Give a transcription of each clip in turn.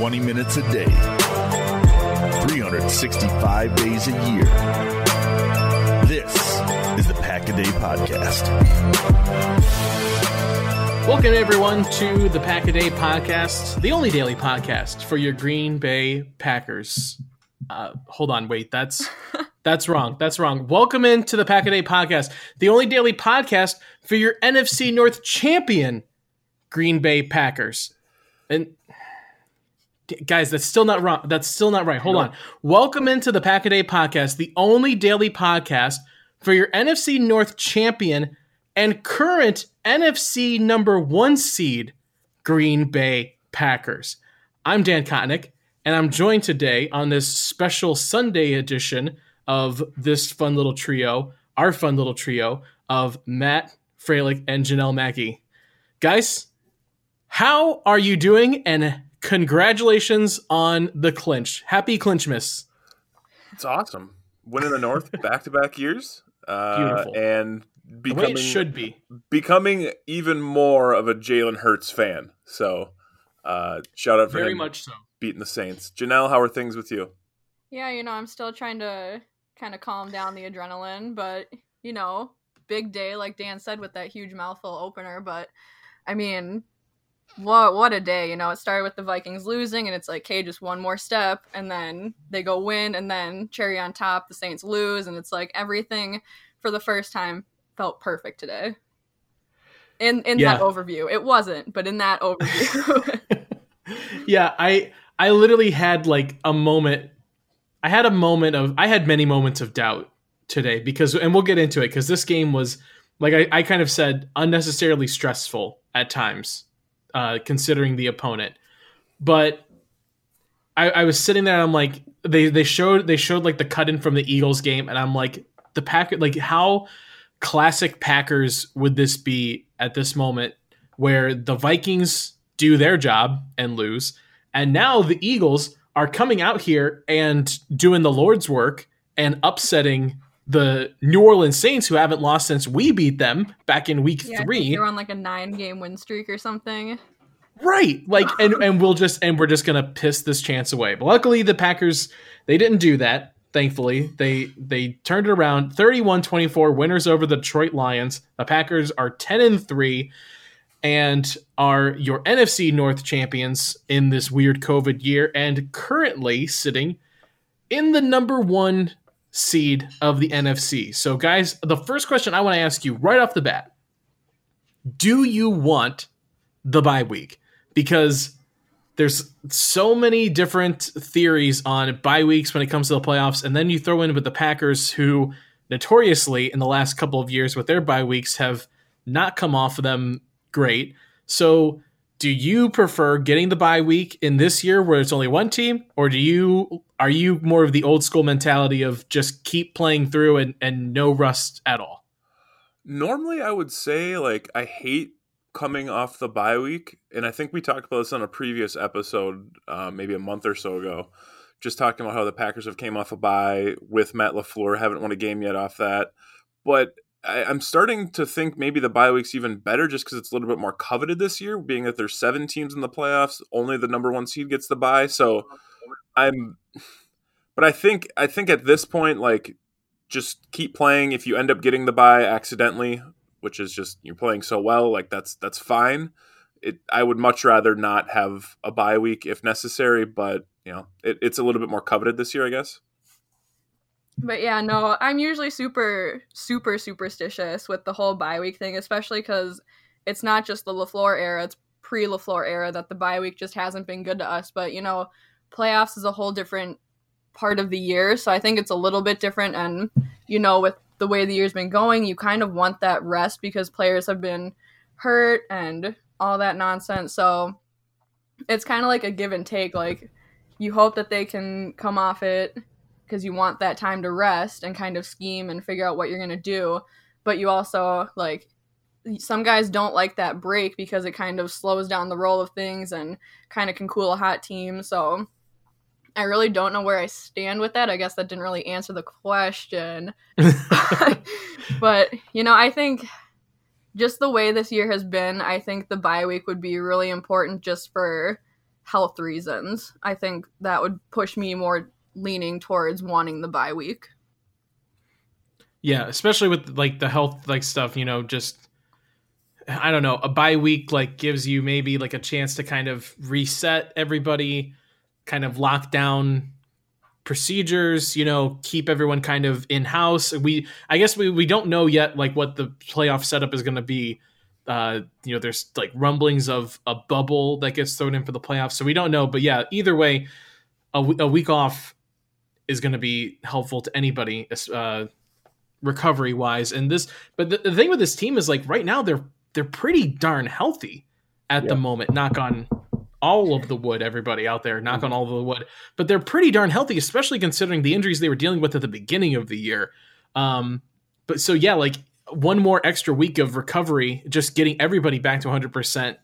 Twenty minutes a day, 365 days a year. This is the Pack a Day Podcast. Welcome, everyone, to the Pack a Day Podcast, the only daily podcast for your Green Bay Packers. Uh, hold on, wait, that's that's wrong. That's wrong. Welcome into the Pack a Day Podcast, the only daily podcast for your NFC North champion Green Bay Packers. And guys, that's still not wrong. That's still not right. Hold on. Welcome into the Pack a Day Podcast, the only daily podcast for your NFC North champion and current NFC number one seed Green Bay Packers. I'm Dan Kotnick, and I'm joined today on this special Sunday edition of this fun little trio, our fun little trio of Matt Freilich and Jenelle Mackey. Guys, how are you doing? And congratulations on the clinch. Happy clinchmas. It's awesome. Winning the North back to back years. Uh, Beautiful. and The way becoming it should be. becoming even more of a Jalen Hurts fan. So uh, shout out for Very him much so. beating the Saints. Jenelle, how are things with you? Yeah, you know, I'm still trying to kind of calm down the adrenaline, but you know, big day like Dan said with that huge mouthful opener, but I mean, what what a day, you know. It started with the Vikings losing and it's like, "Okay, just one more step." And then they go win and then cherry on top, the Saints lose and it's like everything for the first time felt perfect today. In in Yeah. that overview. It wasn't, but in that overview. yeah, I I literally had like a moment. I had a moment of I had many moments of doubt today because and we'll get into it because this game was like I, I kind of said unnecessarily stressful at times, uh, considering the opponent. But I, I was sitting there and I'm like they they showed they showed like the cut in from the Eagles game and I'm like the Packer like how classic Packers would this be at this moment where the Vikings do their job and lose, and now the Eagles are coming out here and doing the Lord's work and upsetting the New Orleans Saints, who haven't lost since we beat them back in Week yeah, Three. They're on like a nine game win streak or something. Right. Like and and we'll just and we're just going to piss this chance away. But luckily the Packers they didn't do that. Thankfully, they they turned it around 31-24 winners over the Detroit Lions. The Packers are 10 and 3 and are your NFC North champions in this weird COVID year and currently sitting in the number 1 seed of the NFC. So guys, the first question I want to ask you right off the bat. Do you want the bye week? Because there's so many different theories on bye weeks when it comes to the playoffs, and then you throw in with the Packers, who notoriously in the last couple of years with their bye weeks have not come off of them great. So, do you prefer getting the bye week in this year where it's only one team, or do you are you more of the old school mentality of just keep playing through and, and no rust at all? Normally, I would say like I hate coming off the bye week, and I think we talked about this on a previous episode, uh, maybe a month or so ago. Just talking about how the Packers have came off a bye with Matt Lafleur, haven't won a game yet off that, but I, I'm starting to think maybe the bye week's even better just because it's a little bit more coveted this year, being that there's seven teams in the playoffs, only the number one seed gets the bye. So I'm, but I think I think at this point, like, just keep playing. If you end up getting the bye accidentally, which is just you're playing so well, like that's that's fine. It I would much rather not have a bye week if necessary, but you know it, it's a little bit more coveted this year, I guess. But yeah, no, I'm usually super, super superstitious with the whole bye week thing, especially because it's not just the LaFleur era, it's pre LaFleur era that the bye week just hasn't been good to us. But, you know, playoffs is a whole different part of the year. So I think it's a little bit different. And, you know, with the way the year's been going, you kind of want that rest because players have been hurt and all that nonsense. So it's kind of like a give and take. Like you hope that they can come off it because you want that time to rest and kind of scheme and figure out what you're going to do. But you also like some guys don't like that break because it kind of slows down the roll of things and kind of can cool a hot team. So I really don't know where I stand with that. I guess that didn't really answer the question. but, you know, I think just the way this year has been, I think the bye week would be really important just for health reasons. I think that would push me more leaning towards wanting the bye week. Yeah, especially with like the health like stuff, you know, just I don't know, a bye week like gives you maybe like a chance to kind of reset everybody kind of lock down procedures you know keep everyone kind of in house we i guess we, we don't know yet like what the playoff setup is going to be uh you know there's like rumblings of a bubble that gets thrown in for the playoffs so we don't know but yeah either way a, a week off is going to be helpful to anybody uh recovery wise and this but the, the, thing with this team is like right now they're they're pretty darn healthy at the moment knock on all of the wood, everybody out there, knock on all of the wood. But they're pretty darn healthy, especially considering the injuries they were dealing with at the beginning of the year. Um, but so yeah, like one more extra week of recovery, just getting everybody back to 100 percent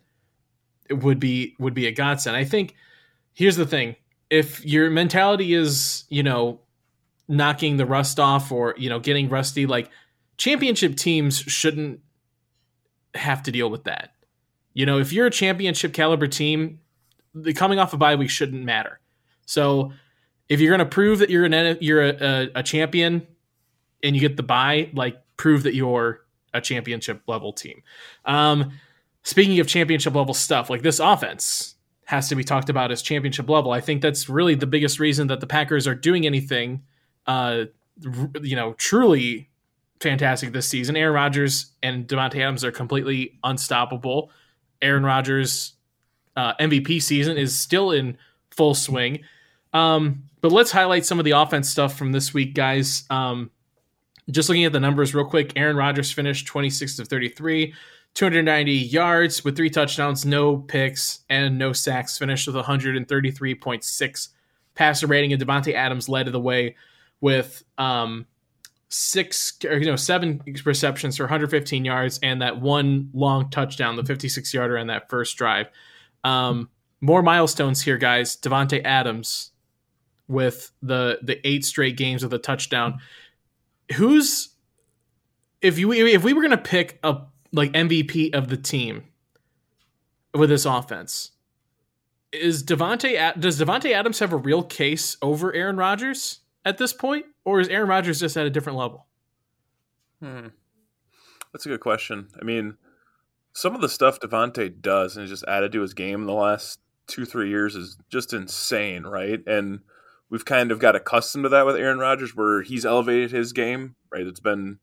would be would be a godsend. I think here's the thing: if your mentality is you know knocking the rust off or you know getting rusty, like championship teams shouldn't have to deal with that. You know, if you're a championship caliber team, the coming off a bye week shouldn't matter. So if you're going to prove that you're an you're a, a, a champion and you get the bye, like prove that you're a championship level team. Um, speaking of championship level stuff, like this offense has to be talked about as championship level. I think that's really the biggest reason that the Packers are doing anything, uh, you know, truly fantastic this season. Aaron Rodgers and Davante Adams are completely unstoppable. Aaron Rodgers uh, MVP season is still in full swing. Um, but let's highlight some of the offense stuff from this week, guys. Um, just looking at the numbers real quick, Aaron Rodgers finished 26 of 33, 290 yards with three touchdowns, no picks, and no sacks. Finished with 133.6 passer rating, and Davante Adams led the way with um, six or you know seven receptions for 115 yards and that one long touchdown, the 56 yarder on that first drive. Um, more milestones here, guys. Davante Adams with the the eight straight games with a touchdown. Who's if you if we were gonna pick a like MVP of the team with this offense, is Davante does Davante Adams have a real case over Aaron Rodgers at this point, or is Aaron Rodgers just at a different level? Hmm. That's a good question. I mean, some of the stuff Davante does and just added to his game in the last two three years is just insane, right? And we've kind of got accustomed to that with Aaron Rodgers, where he's elevated his game, right? It's been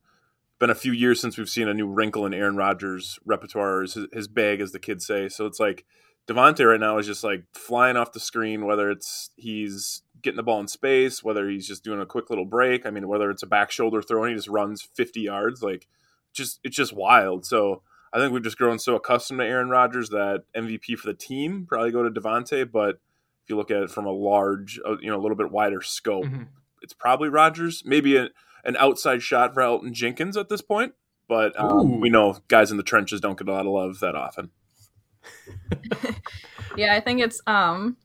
been a few years since we've seen a new wrinkle in Aaron Rodgers' repertoire, his, his bag, as the kids say. So it's like Davante right now is just like flying off the screen, whether it's he's getting the ball in space, whether he's just doing a quick little break. I mean, whether it's a back shoulder throw and he just runs 50 yards, like just it's just wild. So I think we've just grown so accustomed to Aaron Rodgers that MVP for the team probably go to Davante. But if you look at it from a large, uh, you know, a little bit wider scope, mm-hmm. it's probably Rodgers. Maybe a, an outside shot for Elgton Jenkins at this point. But um, we know guys in the trenches don't get a lot of love that often. yeah, I think it's um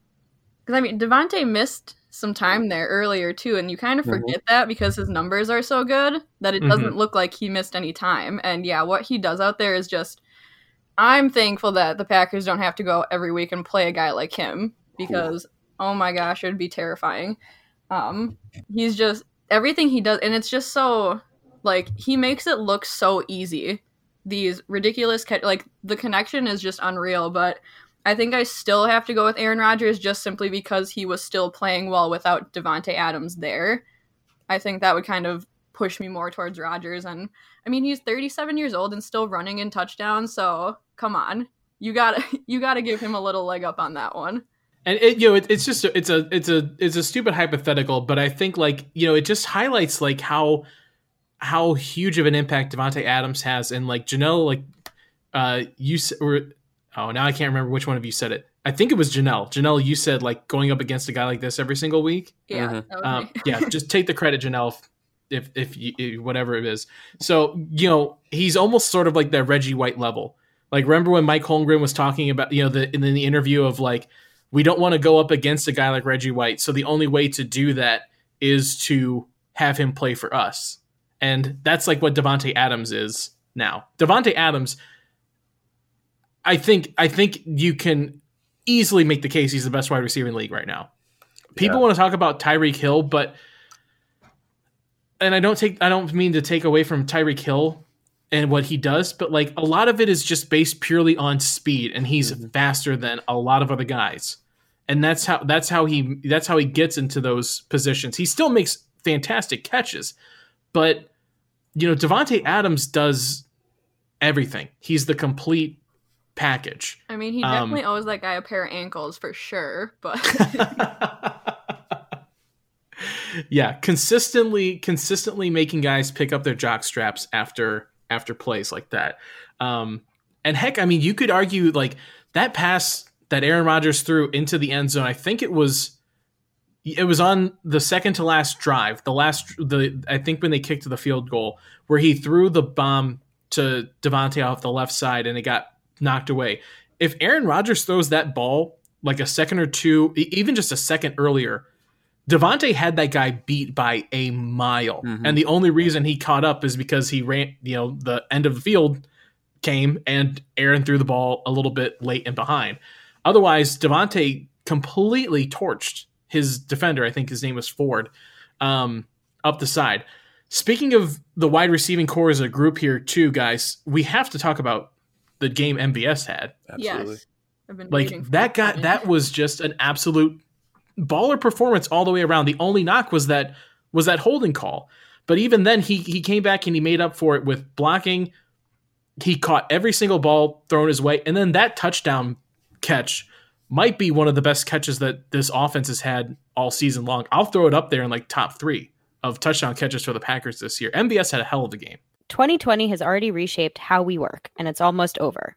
because I mean Davante missed some time there earlier too, and you kind of mm-hmm. forget mm-hmm. that because his numbers are so good that it doesn't mm-hmm. look like he missed any time. And yeah, what he does out there is just I'm thankful that the Packers don't have to go every week and play a guy like him because cool. oh my gosh, it would be terrifying. Um he's just everything he does and it's just so like he makes it look so easy. These ridiculous like the connection is just unreal, but I think I still have to go with Aaron Rodgers just simply because he was still playing well without Davante Adams there. I think that would kind of push me more towards Rodgers. And I mean, he's 37 years old and still running in touchdowns. So come on, you got to you got to give him a little leg up on that one. And it, you know, it, it's just a, it's a it's a it's a stupid hypothetical, but I think like you know, it just highlights like how how huge of an impact Davante Adams has, and like Jenelle, like uh, you s- or oh now I can't remember which one of you said it. I think it was Jenelle. Jenelle, you said like going up against a guy like this every single week. Yeah, Mhm. Um, yeah, just take the credit, Jenelle, if if you, if- whatever it is. So you know he's almost sort of like that Reggie White level. Like remember when Mike Holmgren was talking about you know the in the interview of like we don't want to go up against a guy like Reggie White, so the only way to do that is to have him play for us, and that's like what Davante Adams is now. Davante Adams, I think I think you can easily make the case he's the best wide receiver in the league right now. People Yeah. want to talk about Tyreek Hill, but and I don't take I don't mean to take away from Tyreek Hill and what he does, but like a lot of it is just based purely on speed, and he's faster than a lot of other guys, and that's how that's how he that's how he gets into those positions. He still makes fantastic catches, but you know Davante Adams does everything. He's the complete package. I mean, he um, definitely owes that guy a pair of ankles for sure. But yeah, consistently consistently making guys pick up their jock straps after after plays like that. Um and heck, I mean, you could argue like that pass that Aaron Rodgers threw into the end zone, I think it was it was on the second to last drive, the last the I think when they kicked the field goal where he threw the bomb to Davante off the left side and it got knocked away. If Aaron Rodgers throws that ball like a second or two, even just a second earlier, Davante had that guy beat by a mile. Mhm. And the only reason he caught up is because he ran, you know, the end of the field came and Aaron threw the ball a little bit late and behind. Otherwise, Davante completely torched his defender. I think his name was Ford, um, up the side. Speaking of the wide receiving core as a group here, too, guys, we have to talk about the game MVS had. Absolutely. yes, I've been Like that guy, that was just an absolute baller performance all the way around. The only knock was that was that holding call, but even then, he he came back and he made up for it with blocking. He caught every single ball thrown his way, and then that touchdown catch might be one of the best catches that this offense has had all season long. I'll throw it up there in like top three of touchdown catches for the Packers this year. MVS had a hell of a game. 2020 has already reshaped how we work, and it's almost over.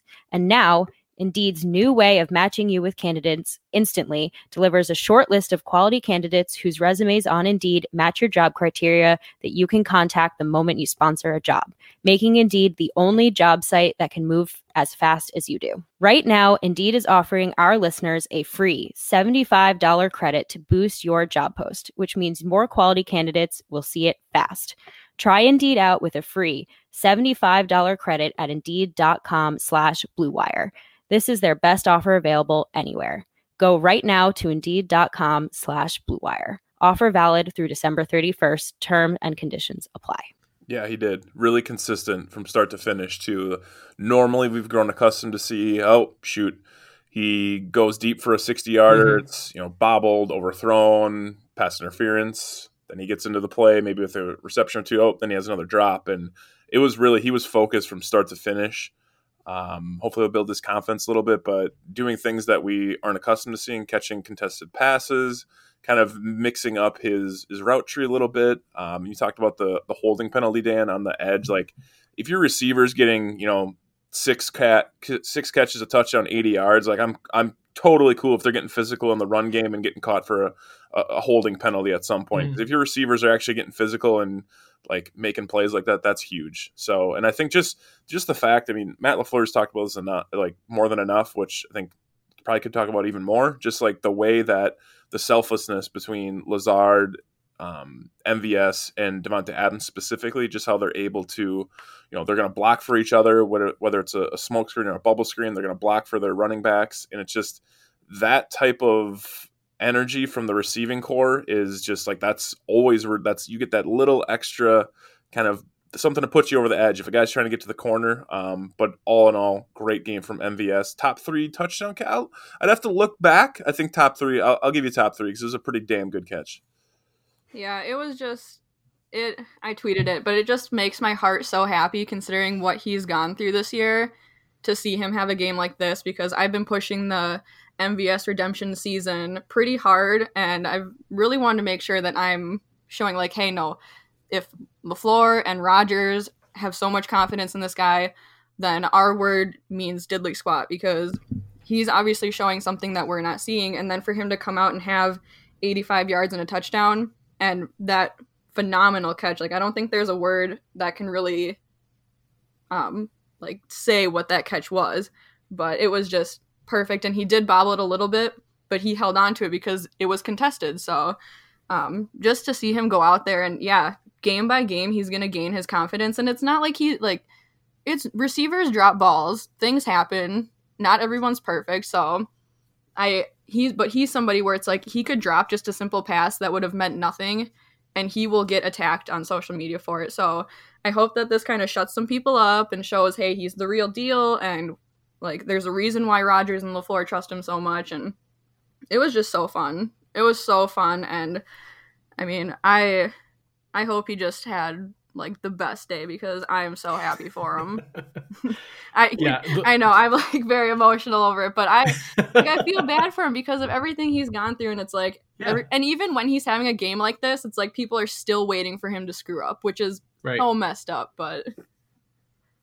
And now, Indeed's new way of matching you with candidates instantly delivers a short list of quality candidates whose resumes on Indeed match your job criteria that you can contact the moment you sponsor a job, making Indeed the only job site that can move as fast as you do. Right now, Indeed is offering our listeners a free $75 credit to boost your job post, which means more quality candidates will see it fast. Try Indeed out with a free $75 credit at Indeed.com slash BlueWire. This is their best offer available anywhere. Go right now to Indeed.com slash BlueWire. Offer valid through December 31st. Term and conditions apply. Yeah, he did. Really consistent from start to finish, too. Normally, we've grown accustomed to see, oh, shoot, he goes deep for a 60 yarder. Mhm. It's, you know, bobbled, overthrown, pass interference. Then he gets into the play, maybe with a reception or two. Oh, then he has another drop. And it was really, he was focused from start to finish. Um, hopefully, he'll build his confidence a little bit, but doing things that we aren't accustomed to seeing, catching contested passes, kind of mixing up his his route tree a little bit. Um, you talked about the the holding penalty, Dan, on the edge. Like if your receiver's getting you know six cat six catches, a touchdown, eighty yards, like I'm I'm totally cool if they're getting physical in the run game and getting caught for a, a, holding penalty at some point. 'Cause if your receivers are actually getting physical and like making plays like that, that's huge. So, and I think just just the fact, I mean, Matt Lafleur's talked about this enough, like more than enough, which I think probably could talk about even more. Just like the way that the selflessness between Lazard, um, MVS, and Davante Adams specifically, just how they're able to, you know, they're going to block for each other, whether whether it's a, a smoke screen or a bubble screen, they're going to block for their running backs, and it's just that type of energy from the receiving core is just like that's always that's you get that little extra kind of something to put you over the edge if a guy's trying to get to the corner. Um, but all in all, great game from MVS. Top three touchdown catch. I'd have to look back. I think top three. I'll, I'll give you top three because it was a pretty damn good catch. Yeah, it was just it. I tweeted it, but it just makes my heart so happy considering what he's gone through this year. To see him have a game like this because I've been pushing the MVS redemption season pretty hard, and I've really wanted to make sure that I'm showing like, hey, no, if LaFleur and Rodgers have so much confidence in this guy, then our word means diddly squat because he's obviously showing something that we're not seeing. And then for him to come out and have 85 yards and a touchdown and that phenomenal catch, like I don't think there's a word that can really um like say what that catch was, but it was just perfect. And he did bobble it a little bit, but he held on to it because it was contested. So um just to see him go out there and yeah, game by game he's going to gain his confidence. And it's not like he like it's receivers drop balls things happen not everyone's perfect. So i he's but he's somebody where it's like he could drop just a simple pass that would have meant nothing and he will get attacked on social media for it. So i hope that this kind of shuts some people up and shows hey he's the real deal and like there's a reason why Rodgers and LaFleur trust him so much and it was just so fun. It was so fun and i mean i I hope he just had like the best day because I am so happy for him. I yeah, but- I know I'm like very emotional over it, but I like, I feel bad for him because of everything he's gone through, and it's like, yeah. every, and even when he's having a game like this, it's like people are still waiting for him to screw up, which is right. so messed up. But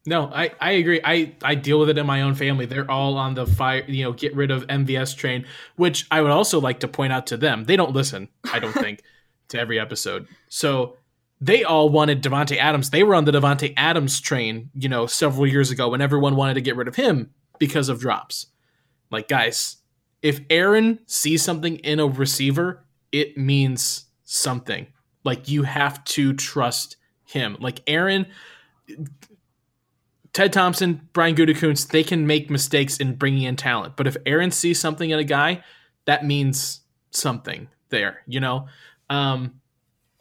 no, I, I agree. I, I deal with it in my own family. They're all on the fire, you know, get rid of MVS train, which I would also like to point out to them. They don't listen, I don't think, to every episode. So they all wanted Davante Adams. They were on the Davante Adams train, you know, several years ago when everyone wanted to get rid of him because of drops. Like, guys, if Aaron sees something in a receiver, it means something. Like, you have to trust him. Like, Aaron, Ted Thompson, Brian Gutekunst, they can make mistakes in bringing in talent. But if Aaron sees something in a guy, that means something there, you know? Um,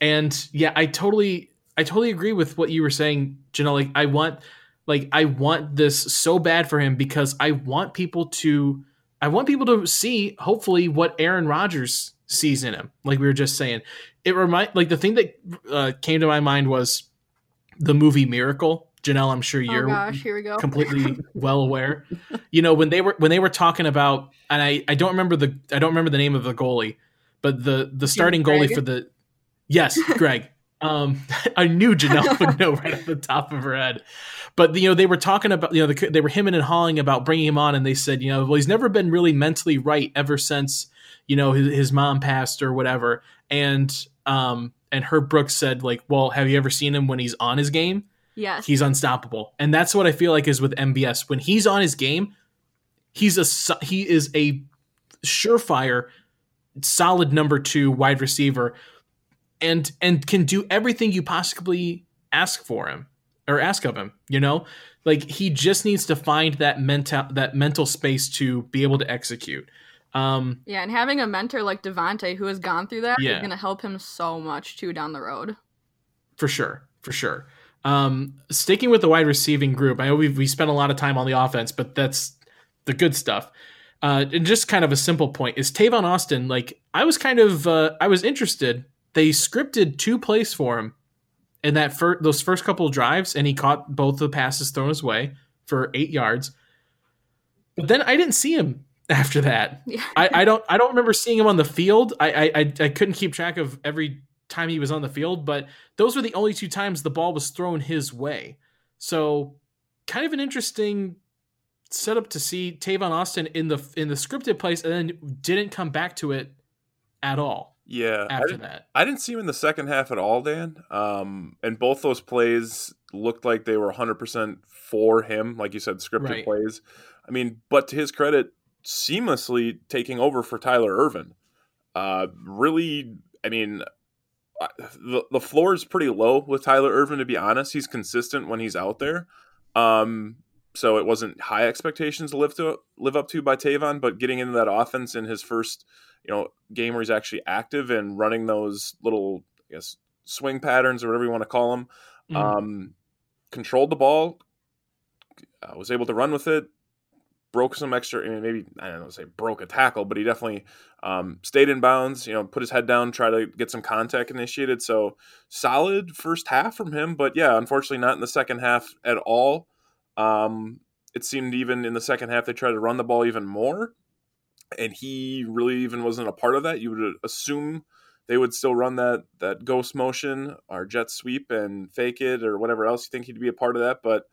and yeah, I totally I totally agree with what you were saying, Jenelle. Like I want like I want this so bad for him because I want people to I want people to see hopefully what Aaron Rodgers sees in him. Like we were just saying, it remind like the thing that uh, came to my mind was the movie Miracle. Jenelle, I'm sure oh you're oh gosh, here we go. completely well aware. You know when they were when they were talking about, and I I don't remember the I don't remember the name of the goalie, but the the starting goalie for the Yes, Greg. um, I knew Jenelle would know right at the top of her head. But you know, they were talking about you know the, they were hemming and hawing about bringing him on, and they said you know well he's never been really mentally right ever since you know his, his mom passed or whatever. And um and Herb Brooks said like, well, have you ever seen him when he's on his game? Yes, he's unstoppable, and that's what I feel like is with MVS when he's on his game. He's a he is a surefire, solid number two wide receiver and and can do everything you possibly ask for him or ask of him you know? Like he just needs to find that mental that mental space to be able to execute. Um yeah and having a mentor like Davante who has gone through that yeah. is going to help him so much too down the road. For sure for sure. Um sticking with the wide receiving group i know we we spent a lot of time on the offense but that's the good stuff. Uh and just kind of a simple point is Tavon Austin like I was kind of uh I was interested they scripted two plays for him in that fir- those first couple of drives, and he caught both the passes thrown his way for eight yards. But then I didn't see him after that. Yeah. I, I, don't I don't remember seeing him on the field. I, I I couldn't keep track of every time he was on the field, but those were the only two times the ball was thrown his way. So kind of an interesting setup to see Tavon Austin in the in the scripted place and then didn't come back to it at all. Yeah, after I that, I didn't see him in the second half at all, Dan. Um, and both those plays looked like they were 100 percent for him, like you said, scripted right. plays. I mean, but to his credit, seamlessly taking over for Tyler Ervin. Uh, really, I mean, the the floor is pretty low with Tyler Ervin, To be honest, he's consistent when he's out there. Um, so it wasn't high expectations to live to live up to by Tavon, but getting into that offense in his first you know game where he's actually active and running those little I guess swing patterns or whatever you want to call them. Mhm. Um, controlled the ball, uh, was able to run with it, broke some extra. I mean, maybe I don't know, say broke a tackle, but he definitely um, stayed in bounds. You know, put his head down, try to get some contact initiated. So solid first half from him, but yeah, unfortunately not in the second half at all. Um, it seemed even in the second half they tried to run the ball even more, and he really even wasn't a part of that. You would assume they would still run that that ghost motion or jet sweep and fake it or whatever else you think he'd be a part of that, but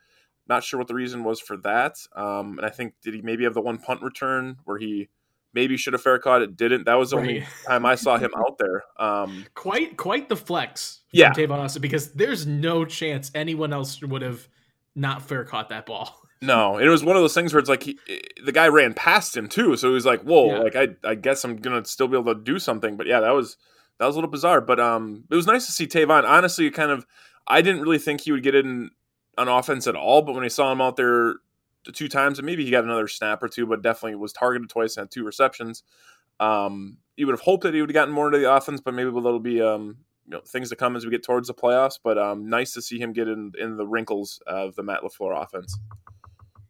not sure what the reason was for that. Um, and I think did he maybe have the one punt return where he maybe should have fair caught it, didn't. That was the only time I saw him out there. Um, Quite quite the flex from Yeah. Tavon Austin because there's no chance anyone else would have not fair caught that ball. No, it was one of those things where it's like he, the guy ran past him too, so he was like, "Whoa!" Yeah. Like I, I guess I'm gonna still be able to do something. But yeah, that was that was a little bizarre. But um, it was nice to see Tavon. Honestly, kind of, I didn't really think he would get in on offense at all. But when I saw him out there the two times, and maybe he got another snap or two, but definitely was targeted twice and had two receptions. Um, you would have hoped that he would have gotten more into the offense, but maybe that'll be um, you know, things to come as we get towards the playoffs. But um, nice to see him get in in the wrinkles of the Matt Lafleur offense.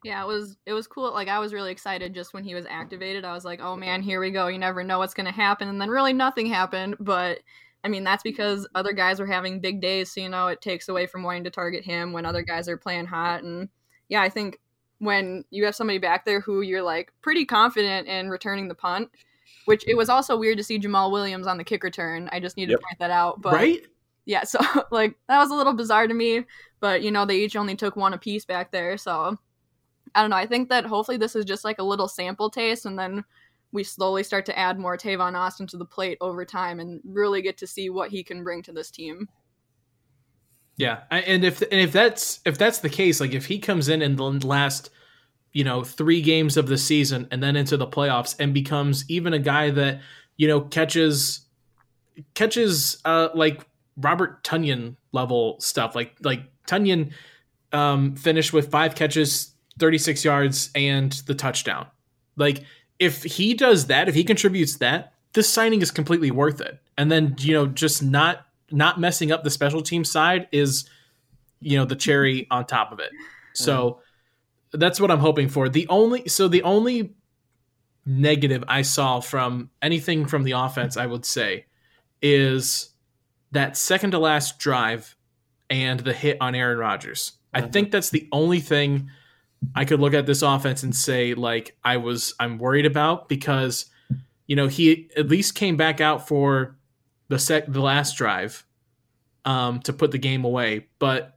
Yeah, it was it was cool. Like I was really excited just when he was activated. I was like, "Oh man, here we go. You never know what's going to happen." And then really nothing happened, but I mean, that's because other guys were having big days, so you know, it takes away from wanting to target him when other guys are playing hot and yeah, I think when you have somebody back there who you're like pretty confident in returning the punt, which it was also weird to see Jamaal Williams on the kick return. I just need Yep. to point that out, but right? yeah, so like that was a little bizarre to me, but you know, they each only took one apiece back there, so I don't know. I think that hopefully this is just like a little sample taste and then we slowly start to add more Tavon Austin to the plate over time and really get to see what he can bring to this team. Yeah, and if and if that's if that's the case, like if he comes in in the last, you know, three games of the season and then into the playoffs and becomes even a guy that you know catches catches uh like Robert Tonyan level stuff, like like Tonyan um finished with five catches, thirty six yards, and the touchdown. Like if he does that, if he contributes that, this signing is completely worth it. And then you know just not not messing up the special team side is you know the cherry on top of it. So that's what I'm hoping for. The only so the only negative I saw from anything from the offense, I would say, is that second to last drive and the hit on Aaron Rodgers. I think that's the only thing I could look at this offense and say like I was I'm worried about because you know he at least came back out for the sec the last drive um to put the game away but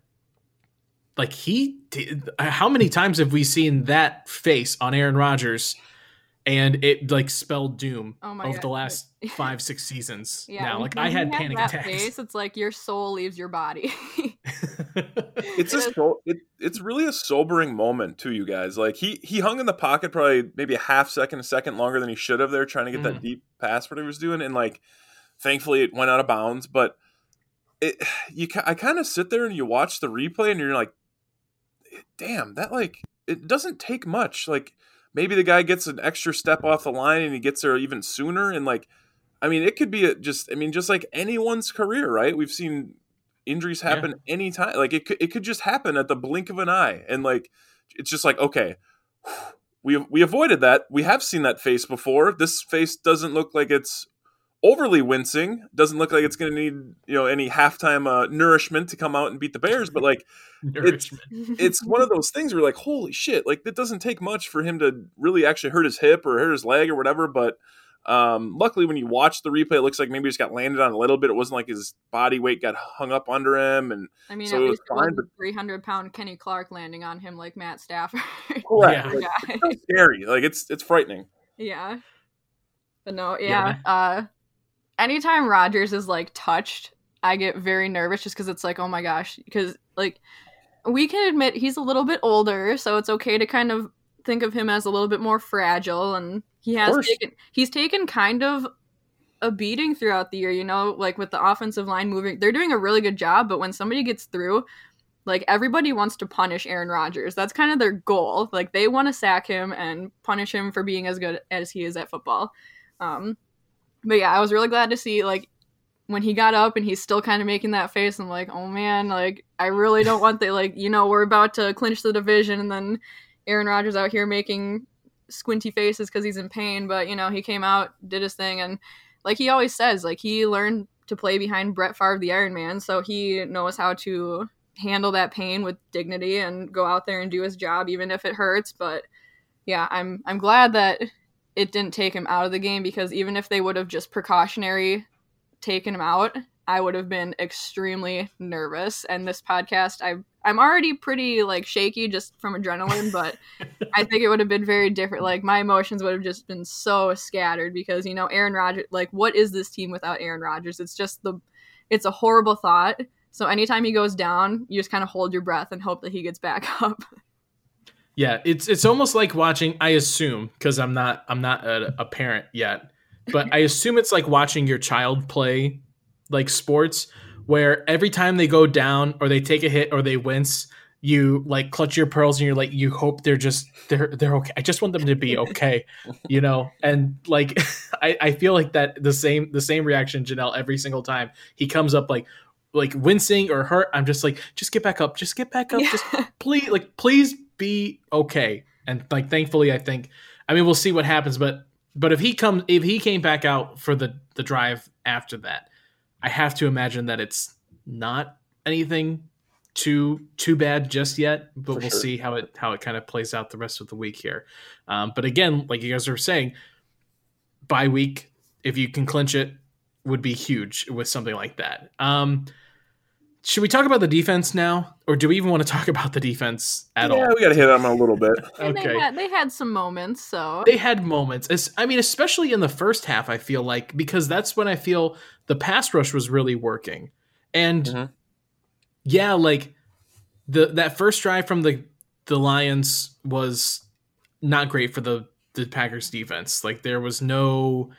like he did, how many times have we seen that face on Aaron Rodgers and it like spelled doom Oh my over God. the last 5 6 seasons Yeah, now like I had panic attacks Face, it's like your soul leaves your body. it's a so, it, it's really a sobering moment to you guys. Like he he hung in the pocket probably maybe a half second, a second longer than he should have there, trying to get that Mhm. deep pass what he was doing, and like thankfully it went out of bounds. But it you I kind of sit there and you watch the replay and you're like, damn, that like it doesn't take much. Like maybe the guy gets an extra step off the line and he gets there even sooner, and like. I mean, it could be a, just. I mean, just like anyone's career, right? We've seen injuries Yeah. happen anytime. Like it could, it could just happen at the blink of an eye, and like it's just like okay, we we avoided that. We have seen that face before. This face doesn't look like it's overly wincing. Doesn't look like it's going to need you know any halftime uh, nourishment to come out and beat the Bears. But like Nourishment. it's one of those things where like, holy shit, like it doesn't take much for him to really actually hurt his hip or hurt his leg or whatever. But um, luckily, when you watch the replay, it looks like maybe he just got landed on a little bit. It wasn't like his body weight got hung up under him. And I mean, So at it was least it fine, but- 300 pound Kenny Clark landing on him like Matt Stafford. correct, Yeah. like, yeah. it's so scary. Like it's it's frightening. Yeah. But no, Yeah, yeah. uh anytime Rodgers is like touched, I get very nervous just because it's like, oh my gosh, because like we can admit he's a little bit older, so it's okay to kind of think of him as a little bit more fragile and he has taken he's taken kind of a beating throughout the year, you know, like with the offensive line moving. They're doing a really good job, but when somebody gets through, like everybody wants to punish Aaron Rodgers. That's kind of their goal. Like they want to sack him and punish him for being as good as he is at football. Um, but yeah, I was really glad to see like when he got up and he's still kind of making that face, I'm like, oh man, like I really don't want the like you know we're about to clinch the division, and then Aaron Rodgers out here making squinty faces because he's in pain. But you know he came out, did his thing, and like he always says, like he learned to play behind Brett Favre, the Iron Man, so he knows how to handle that pain with dignity and go out there and do his job even if it hurts. But yeah, I'm I'm glad that it didn't take him out of the game because even if they would have just precautionary taken him out, I would have been extremely nervous. And this podcast, I I'm already pretty like shaky just from adrenaline, but I think it would have been very different. Like my emotions would have just been so scattered because you know Aaron Rodgers. Like, what is this team without Aaron Rodgers? It's just the, it's a horrible thought. So anytime he goes down, you just kind of hold your breath and hope that he gets back up. Yeah, it's it's almost like watching. I assume because I'm not I'm not a, a parent yet, but I assume it's like watching your child play like sports, where every time they go down or they take a hit or they wince, you like clutch your pearls and you're like you hope they're just they're they're okay. I just want them to be okay, you know. And like I I feel like that the same the same reaction Jenelle every single time he comes up like like wincing or hurt. I'm just like just get back up, just get back up, Yeah. just please like please be okay. And like thankfully I think I mean we'll see what happens, but but if he comes if he came back out for the the drive after that, I have to imagine that it's not anything too too bad just yet, but For we'll sure. see how it how it kind of plays out the rest of the week here. Um, but again, like you guys were saying, bye week if you can clinch it would be huge with something like that. Um, should we talk about the defense now, or do we even want to talk about the defense at yeah, all? Yeah, we got to hit on them a little bit. Okay. they had they had some moments, so They had moments. As, I mean, especially in the first half, I feel like because that's when I feel the pass rush was really working. And Mhm. yeah, like the that first drive from the the Lions was not great for the the Packers defense. Like there was no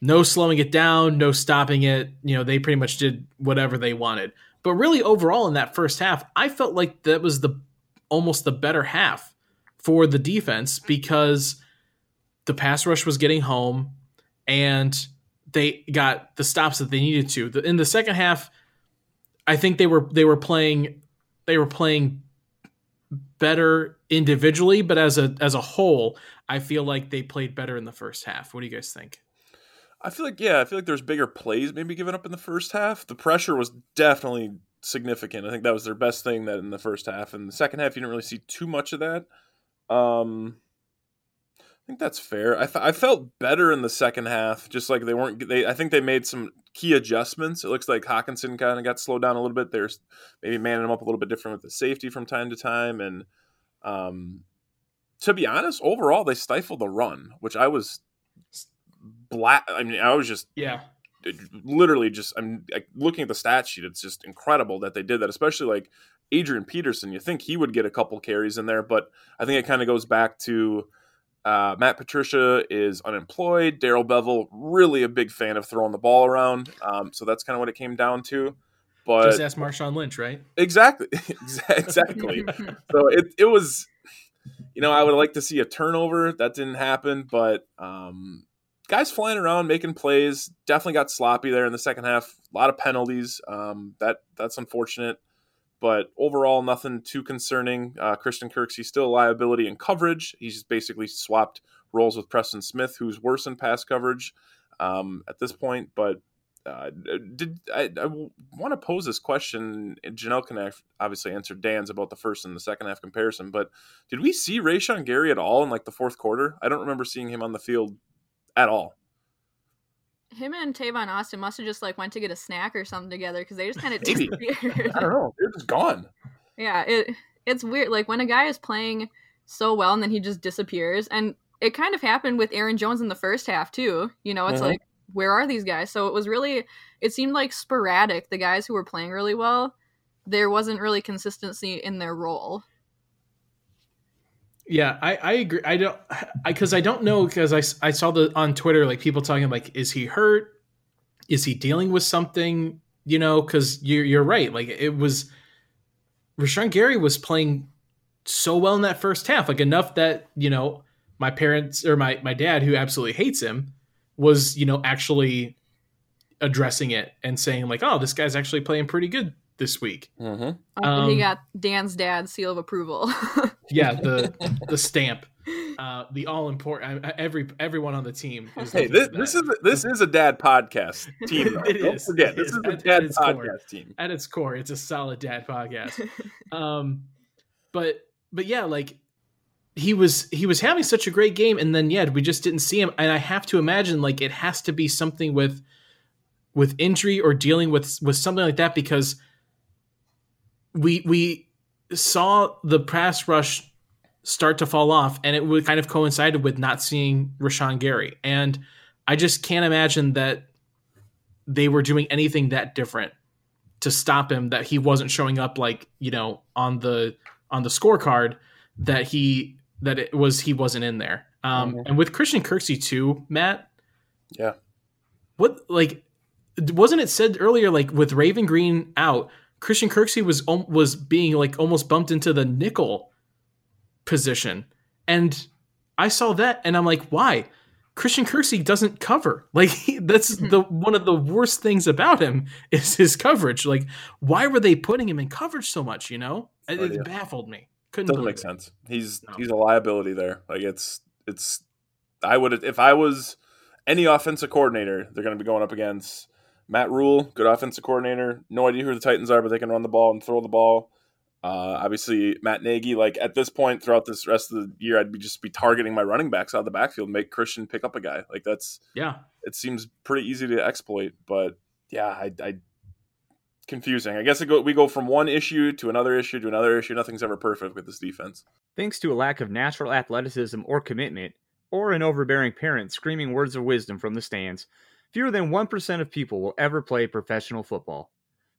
no slowing it down, no stopping it. You know, they pretty much did whatever they wanted. But really overall in that first half, I felt like that was the almost the better half for the defense because the pass rush was getting home and they got the stops that they needed to. In the second half, I think they were they were playing they were playing better individually, but as a as a whole, I feel like they played better in the first half. What do you guys think? I feel like yeah, I feel like there's bigger plays maybe given up in the first half. The pressure was definitely significant. I think that was their best thing that in the first half. In the second half, you didn't really see too much of that. Um, I think that's fair. I, th- I felt better in the second half. Just like they weren't. They I think they made some key adjustments. It looks like Hockenson kind of got slowed down a little bit. There's maybe manning him up a little bit different with the safety from time to time. And um, to be honest, overall they stifled the run, which I was black. I mean, I was just Yeah. literally just I'm like, looking at the stat sheet. It's just incredible that they did that, especially like Adrian Peterson. You think he would get a couple carries in there, but I think it kind of goes back to uh, Matt Patricia is unemployed. Darrell Bevell really a big fan of throwing the ball around, um, so that's kind of what it came down to. But Just ask Marshawn Lynch, right? Exactly. exactly. so it it was you know, I would like to see a turnover. That didn't happen, but um guys flying around making plays definitely got sloppy there in the second half. A lot of penalties. Um that that's unfortunate. But overall, nothing too concerning. Uh, Christian Kirksey's still a liability in coverage. He's basically swapped roles with Preston Smith, who's worse in pass coverage um, at this point. But uh, did I, I want to pose this question? Jenelle can obviously answer Dan's about the first and the second half comparison, but did we see Rashan Gary at all in like the fourth quarter? I don't remember seeing him on the field at all. him and Tavon Austin must have just like went to get a snack or something together because they just kind of disappeared. I don't know. They're just gone. Yeah, it it's weird. Like when a guy is playing so well and then he just disappears, and it kind of happened with Aaron Jones in the first half too. You know, it's Mhm. like where are these guys? So it was really it seemed like sporadic. The guys who were playing really well, there wasn't really consistency in their role. Yeah, I, I agree. I don't, I because I don't know because I, I saw the on Twitter like people talking like, is he hurt? Is he dealing with something? You know, because you're you're right. Like it was, Rashan Gary was playing so well in that first half, like enough that you know my parents or my my dad who absolutely hates him was you know actually addressing it and saying like, "Oh, this guy's actually playing pretty good this week." Mm-hmm. Oh, he Um, got Dan's dad's seal of approval. Yeah, the the stamp, uh, the all important. Every everyone on the team. Is Hey, this, this is this is a dad podcast team. Though. It Don't is. forget, It this is. is a At- at dad its core. podcast team. at its core, it's a solid dad podcast. um, but but yeah, like he was he was having such a great game, and then yeah, we just didn't see him. And I have to imagine like it has to be something with with injury or dealing with with something like that because we we saw the pass rush start to fall off, and it would kind of coincided with not seeing Rashan Gary, and I just can't imagine that they were doing anything that different to stop him that he wasn't showing up like you know on the on the scorecard that he that it was he wasn't in there um Mhm. and with christian kirksey too matt Yeah. what like wasn't it said earlier like with Raven Greene out christian kirksey was um, was being like almost bumped into the nickel position and i saw that and i'm like why Christian Kirksey doesn't cover. Like he, that's mm-hmm. the one of the worst things about him is his coverage. Like why were they putting him in coverage so much? You know, it, No it baffled me. Couldn't Doesn't make it. sense. He's No. he's a liability there. Like it's it's. I would if I was any offensive coordinator, they're going to be going up against Matt Rhule, good offensive coordinator. No idea who the Titans are, but they can run the ball and throw the ball. Uh, obviously, Matt Nagy. Like at this point, throughout this rest of the year, I'd be just be targeting my running backs out of the backfield, make Christian pick up a guy. Like that's Yeah, it seems pretty easy to exploit. But yeah, I, I confusing. I guess it go, we go from one issue to another issue to another issue. Nothing's ever perfect with this defense. Thanks to a lack of natural athleticism or commitment, or an overbearing parent screaming words of wisdom from the stands, fewer than 1% of people will ever play professional football.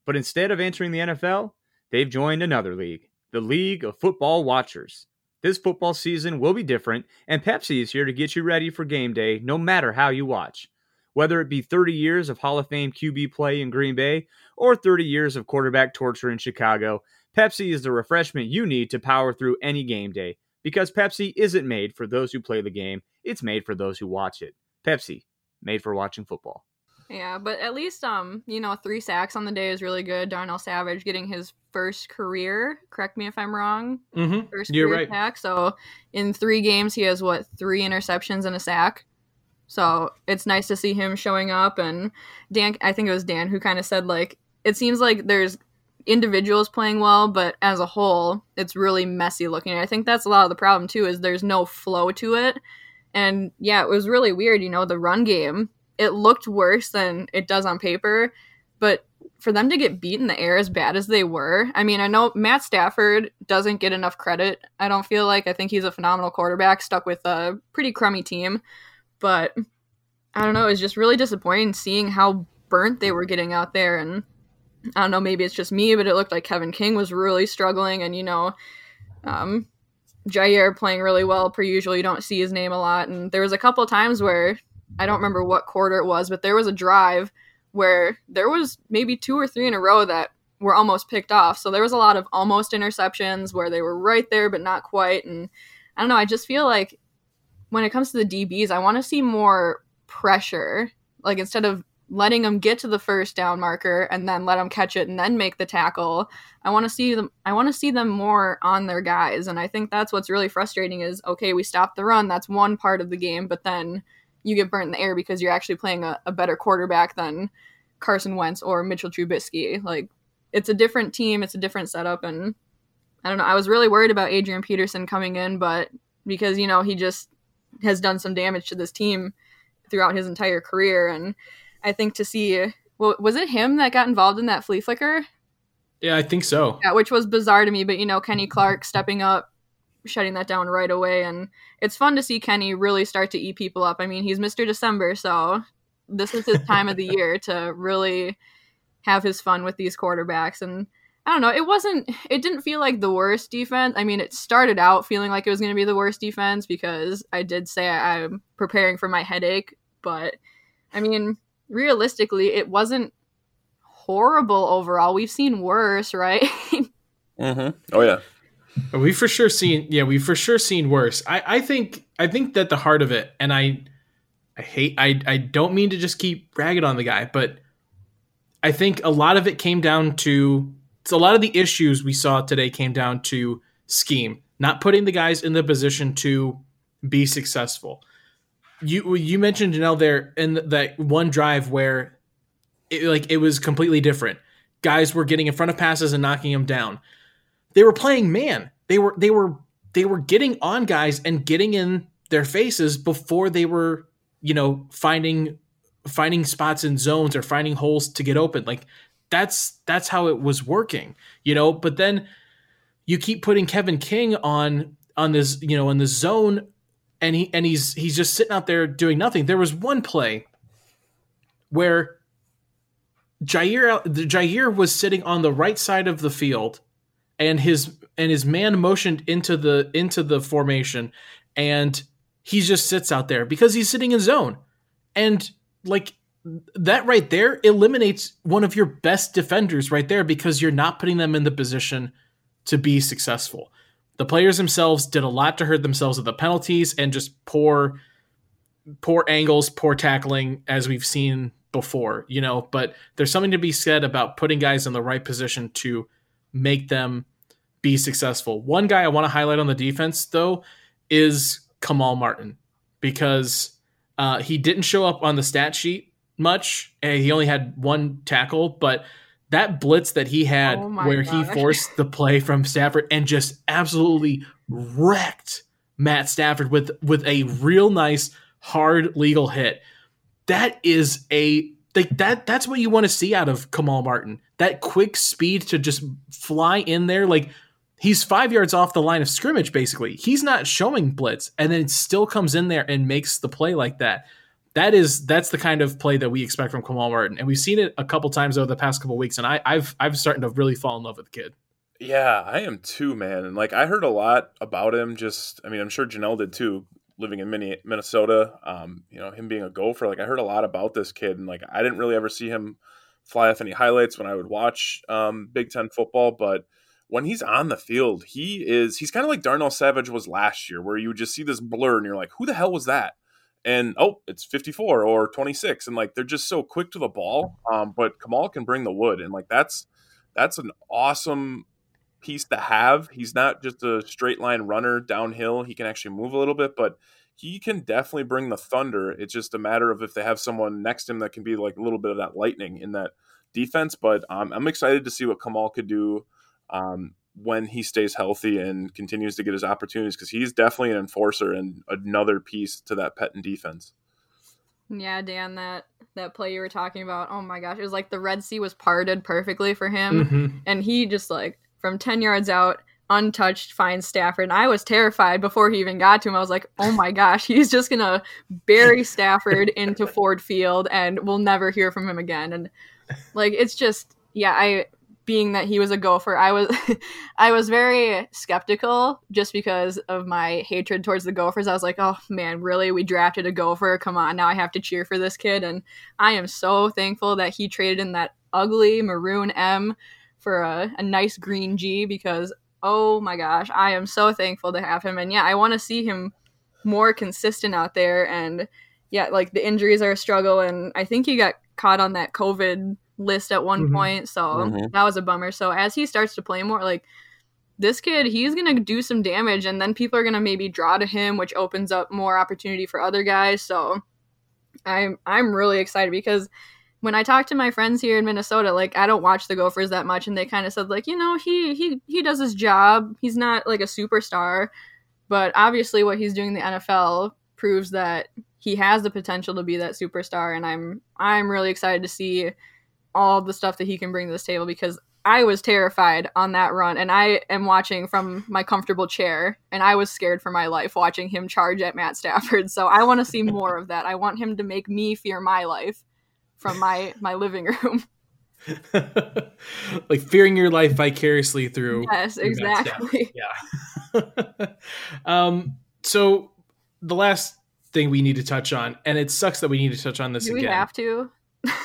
But instead of entering the NFL, they've joined another league, the League of Football Watchers. This football season will be different, and Pepsi is here to get you ready for game day no matter how you watch. Whether it be 30 years of Hall of Fame QB play in Green Bay or 30 years of quarterback torture in Chicago, Pepsi is the refreshment you need to power through any game day. Because Pepsi isn't made for those who play the game, it's made for those who watch it. Pepsi, made for watching football. Yeah, but at least um, you know, three sacks on the day is really good. Darnell Savage getting his first career. Correct me if I'm wrong. mm-hmm. First You're career right. sack. So in three games, he has what three interceptions and a sack. So it's nice to see him showing up. And Dan, I think it was Dan who kind of said like, it seems like there's individuals playing well, but as a whole, it's really messy looking. I think that's a lot of the problem too. Is there's no flow to it. And yeah, it was really weird. You know, the run game it looked worse than it does on paper, but for them to get beat in the air as bad as they were, I mean, I know Matt Stafford doesn't get enough credit. I don't feel like I think he's a phenomenal quarterback, stuck with a pretty crummy team, but I don't know. It's just really disappointing seeing how burnt they were getting out there, and I don't know. Maybe it's just me, but it looked like Kevin King was really struggling, and you know, um, Jaire playing really well per usual. You don't see his name a lot, and there was a couple times where I don't remember what quarter it was, but there was a drive where there was maybe two or three in a row that were almost picked off. So there was a lot of almost interceptions where they were right there but not quite. And I don't know, I just feel like when it comes to the DBs, I want to see more pressure. Like instead of letting them get to the first down marker and then let them catch it and then make the tackle, I want to see them I want to see them more on their guys. And I think that's what's really frustrating is okay, we stopped the run, that's one part of the game, but then you get burnt in the air because you're actually playing a, a better quarterback than Carson Wentz or Mitchell Trubisky. Like it's a different team, it's a different setup, and I don't know. I was really worried about Adrian Peterson coming in, but because you know he just has done some damage to this team throughout his entire career, and I think to see, well, was it him that got involved in that flea flicker? Yeah, I think so. Yeah, which was bizarre to me, but you know Kenny Clark stepping up shutting that down right away and it's fun to see Kenny really start to eat people up. I mean, he's Mr. December, so this is his time of the year to really have his fun with these quarterbacks and I don't know, it wasn't it didn't feel like the worst defense. I mean, it started out feeling like it was going to be the worst defense because I did say I'm preparing for my headache, but I mean, realistically, it wasn't horrible overall. We've seen worse, right? Mm-hmm. Oh yeah. We for sure seen yeah, we for sure seen worse. I, I think I think that the heart of it, and I I hate I I don't mean to just keep ragging on the guy, but I think a lot of it came down to so a lot of the issues we saw today came down to scheme, not putting the guys in the position to be successful. You you mentioned Jenelle there in that one drive where it, like it was completely different. Guys were getting in front of passes and knocking them down. They were playing man. They were they were they were getting on guys and getting in their faces before they were, you know, finding finding spots in zones or finding holes to get open. Like that's that's how it was working, you know. But then you keep putting Kevin King on on this, you know, in the zone, and he and he's he's just sitting out there doing nothing. There was one play where Jaire Jaire was sitting on the right side of the field, and his and his man motioned into the into the formation, and he just sits out there because he's sitting in zone, and like that right there eliminates one of your best defenders right there because you're not putting them in the position to be successful. The players themselves did a lot to hurt themselves with the penalties and just poor poor angles, poor tackling as we've seen before, you know, but there's something to be said about putting guys in the right position to make them be successful. One guy I want to highlight on the defense though is Kamal Martin because uh, he didn't show up on the stat sheet much. And he only had one tackle, but that blitz that he had Oh where he forced the play from Stafford and just absolutely wrecked Matt Stafford with with a real nice hard legal hit. That is a like that that's what you want to see out of Kamal Martin. That quick speed to just fly in there like he's 5 yards off the line of scrimmage basically. He's not showing blitz and then still comes in there and makes the play like that that is that's the kind of play that we expect from Kamal Martin, and we've seen it a couple times over the past couple weeks. And I, I've I've starting to really fall in love with the kid. Yeah, I am too, man. And like I heard a lot about him. Just, I mean, I'm sure Jenelle did too. Living in Minne- Minnesota, um, you know, him being a gopher. Like I heard a lot about this kid, and like I didn't really ever see him fly off any highlights when I would watch um, Big Ten football, but when he's on the field, he is he's kind of like Darnell Savage was last year, where you would just see this blur and you're like, who the hell was that? And oh, it's 54 or 26, and like they're just so quick to the ball. Um, but Kamal can bring the wood, and like that's that's an awesome piece to have. He's not just a straight line runner downhill. He can actually move a little bit, but he can definitely bring the thunder. It's just a matter of if they have someone next to him that can be like a little bit of that lightning in that defense. But um, I'm excited to see what Kamal could do um, when he stays healthy and continues to get his opportunities because he's definitely an enforcer and another piece to that Pettine defense. Yeah, Dan, that that play you were talking about. Oh my gosh, it was like the Red Sea was parted perfectly for him, Mhm. and he just like from ten yards out, untouched, finds Stafford. And I was terrified before he even got to him. I was like, oh my gosh, he's just gonna bury Stafford into Ford Field, and we'll never hear from him again. And like, it's just yeah, I being that he was a gopher i was i was very skeptical just because of my hatred towards the gophers. I was like oh man really? We drafted a gopher? Come on now i have to cheer for this kid. And i am so thankful that he traded in that ugly maroon m for a, a nice green g because oh my gosh i am so thankful to have him. And yeah i want to see him more consistent out there. And yeah like the injuries are a struggle. And i think he got caught on that covid list at one Mhm. point so Mhm. that was a bummer so as he starts to play more like this kid he's gonna do some damage and then people are gonna maybe draw to him which opens up more opportunity for other guys so i'm i'm really excited because when i talk to my friends here in minnesota like i don't watch the gophers that much and they kind of said like you know he he he does his job he's not like a superstar but obviously what he's doing in the nfl proves that he has the potential to be that superstar and i'm i'm really excited to see all the stuff that he can bring to this table because I was terrified on that run and I am watching from my comfortable chair and I was scared for my life watching him charge at Matt Stafford. So I want to see more of that. I want him to make me fear my life from my my living room. like fearing your life vicariously through Yes, through exactly. yeah um so the last thing we need to touch on and it sucks that we need to touch on this Do we again have to?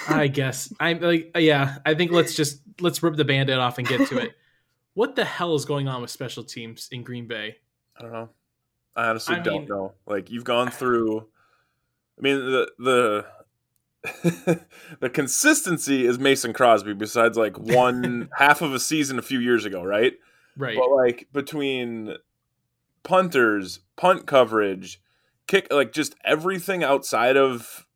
I guess i'm like yeah i think let's just let's rip the band-aid off and get to it what the hell is going on with special teams in green bay I don't know. I honestly I don't mean- know. Like you've gone through. I mean the the the consistency is Mason Crosby. Besides, like one half of a season a few years ago, right? Right. But like between punters, punt coverage, kick, like just everything outside of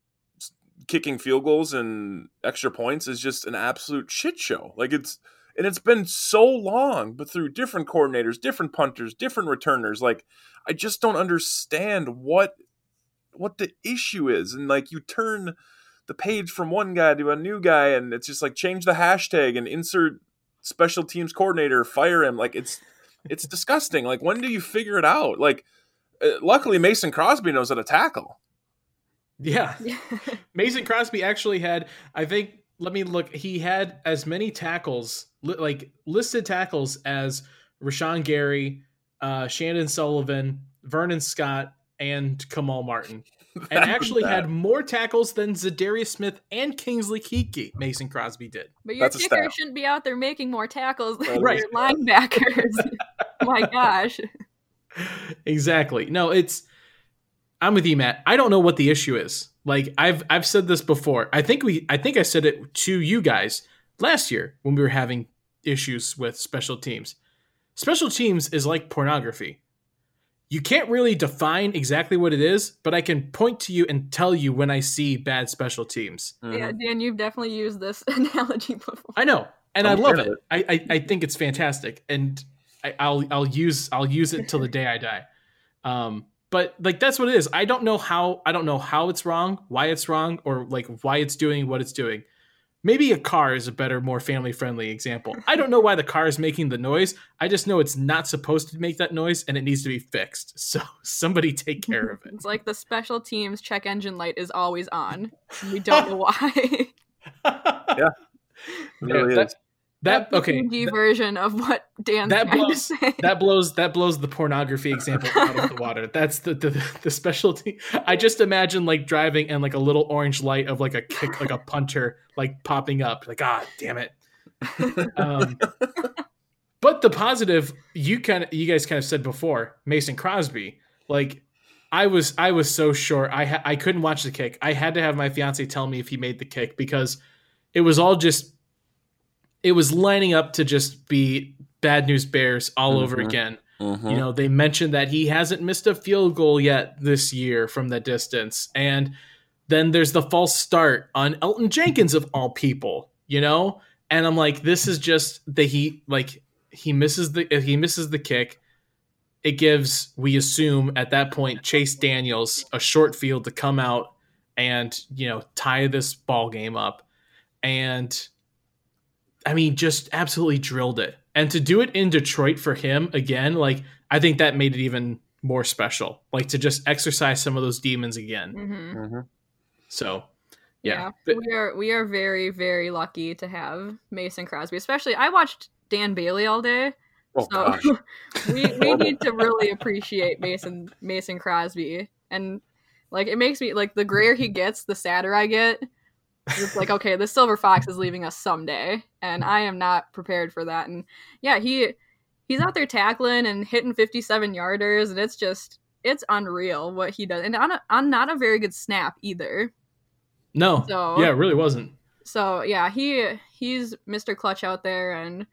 kicking field goals and extra points is just an absolute shit show. Like it's and it's been so long, but through different coordinators, different punters, different returners, like I just don't understand what what the issue is. And like you turn the page from one guy to a new guy and it's just like change the hashtag and insert special teams coordinator, fire him. Like it's it's disgusting. Like when do you figure it out? Like uh, luckily Mason Crosby knows how to tackle. Yeah. Mason Crosby actually had, I think, let me look, he had as many tackles, li- like listed tackles as Rashan Gary, uh, Chandon Sullivan, Vernon Scott, and Kamal Martin. And actually had more tackles than Za'Darius Smith and Kingsley Keke, Mason Crosby did. But your That's kicker shouldn't be out there making more tackles than Right. your linebackers. My gosh. exactly. No, it's I'm with you, Matt. I don't know what the issue is. Like I've I've said this before. I think we I think I said it to you guys last year when we were having issues with special teams. Special teams is like pornography. You can't really define exactly what it is, but I can point to you and tell you when I see bad special teams. Yeah, Dan, you've definitely used this analogy before. I know, and I'm I love fan it. I, I I think it's fantastic, and I, I'll I'll use I'll use it till the day I die. Um, but like that's what it is. I don't know how I don't know how it's wrong, why it's wrong, or like why it's doing what it's doing. Maybe a car is a better, more family friendly example. I don't know why the car is making the noise. I just know it's not supposed to make that noise and it needs to be fixed. So somebody take care of it. It's like the special teams check engine light is always on. We don't know why. Yeah. It really that, is. That the okay. PG version of what Dan's that blows that blows that blows the pornography example out of the water. That's the, the the specialty. I just imagine like driving and like a little orange light of like a kick like a punter like popping up. Like ah damn it. Um, but the positive you kind of you guys kind of said before Mason Crosby like. I was I was so sure I ha- I couldn't watch the kick. I had to have my fiance tell me if he made the kick because it was all just it was lining up to just be bad news bears all over Mhm. again. Mhm. You know, they mentioned that he hasn't missed a field goal yet this year from the distance. And then there's the false start on Elgton Jenkins of all people, you know? And I'm like, this is just that he like he misses the if he misses the kick. It gives, we assume at that point, Chase Daniels a short field to come out and, you know, tie this ball game up. And I mean, just absolutely drilled it. And to do it in Detroit for him again, like I think that made it even more special. Like to just exercise some of those demons again. hmm Mhm. So, Yeah, yeah. We are we are very very lucky to have Mason Crosby. Especially, I watched Dan Bailey all day, Oh so we we need to really appreciate Mason Mason Crosby. And like, it makes me like the grayer he gets, the sadder I get. It's like, okay, the silver fox is leaving us someday, and I am not prepared for that. And yeah, he he's out there tackling and hitting fifty seven yarders, and it's just it's unreal what he does, and on a, on not a very good snap either. No. So- yeah, it really wasn't. So yeah, he he's Mr. Clutch out there, and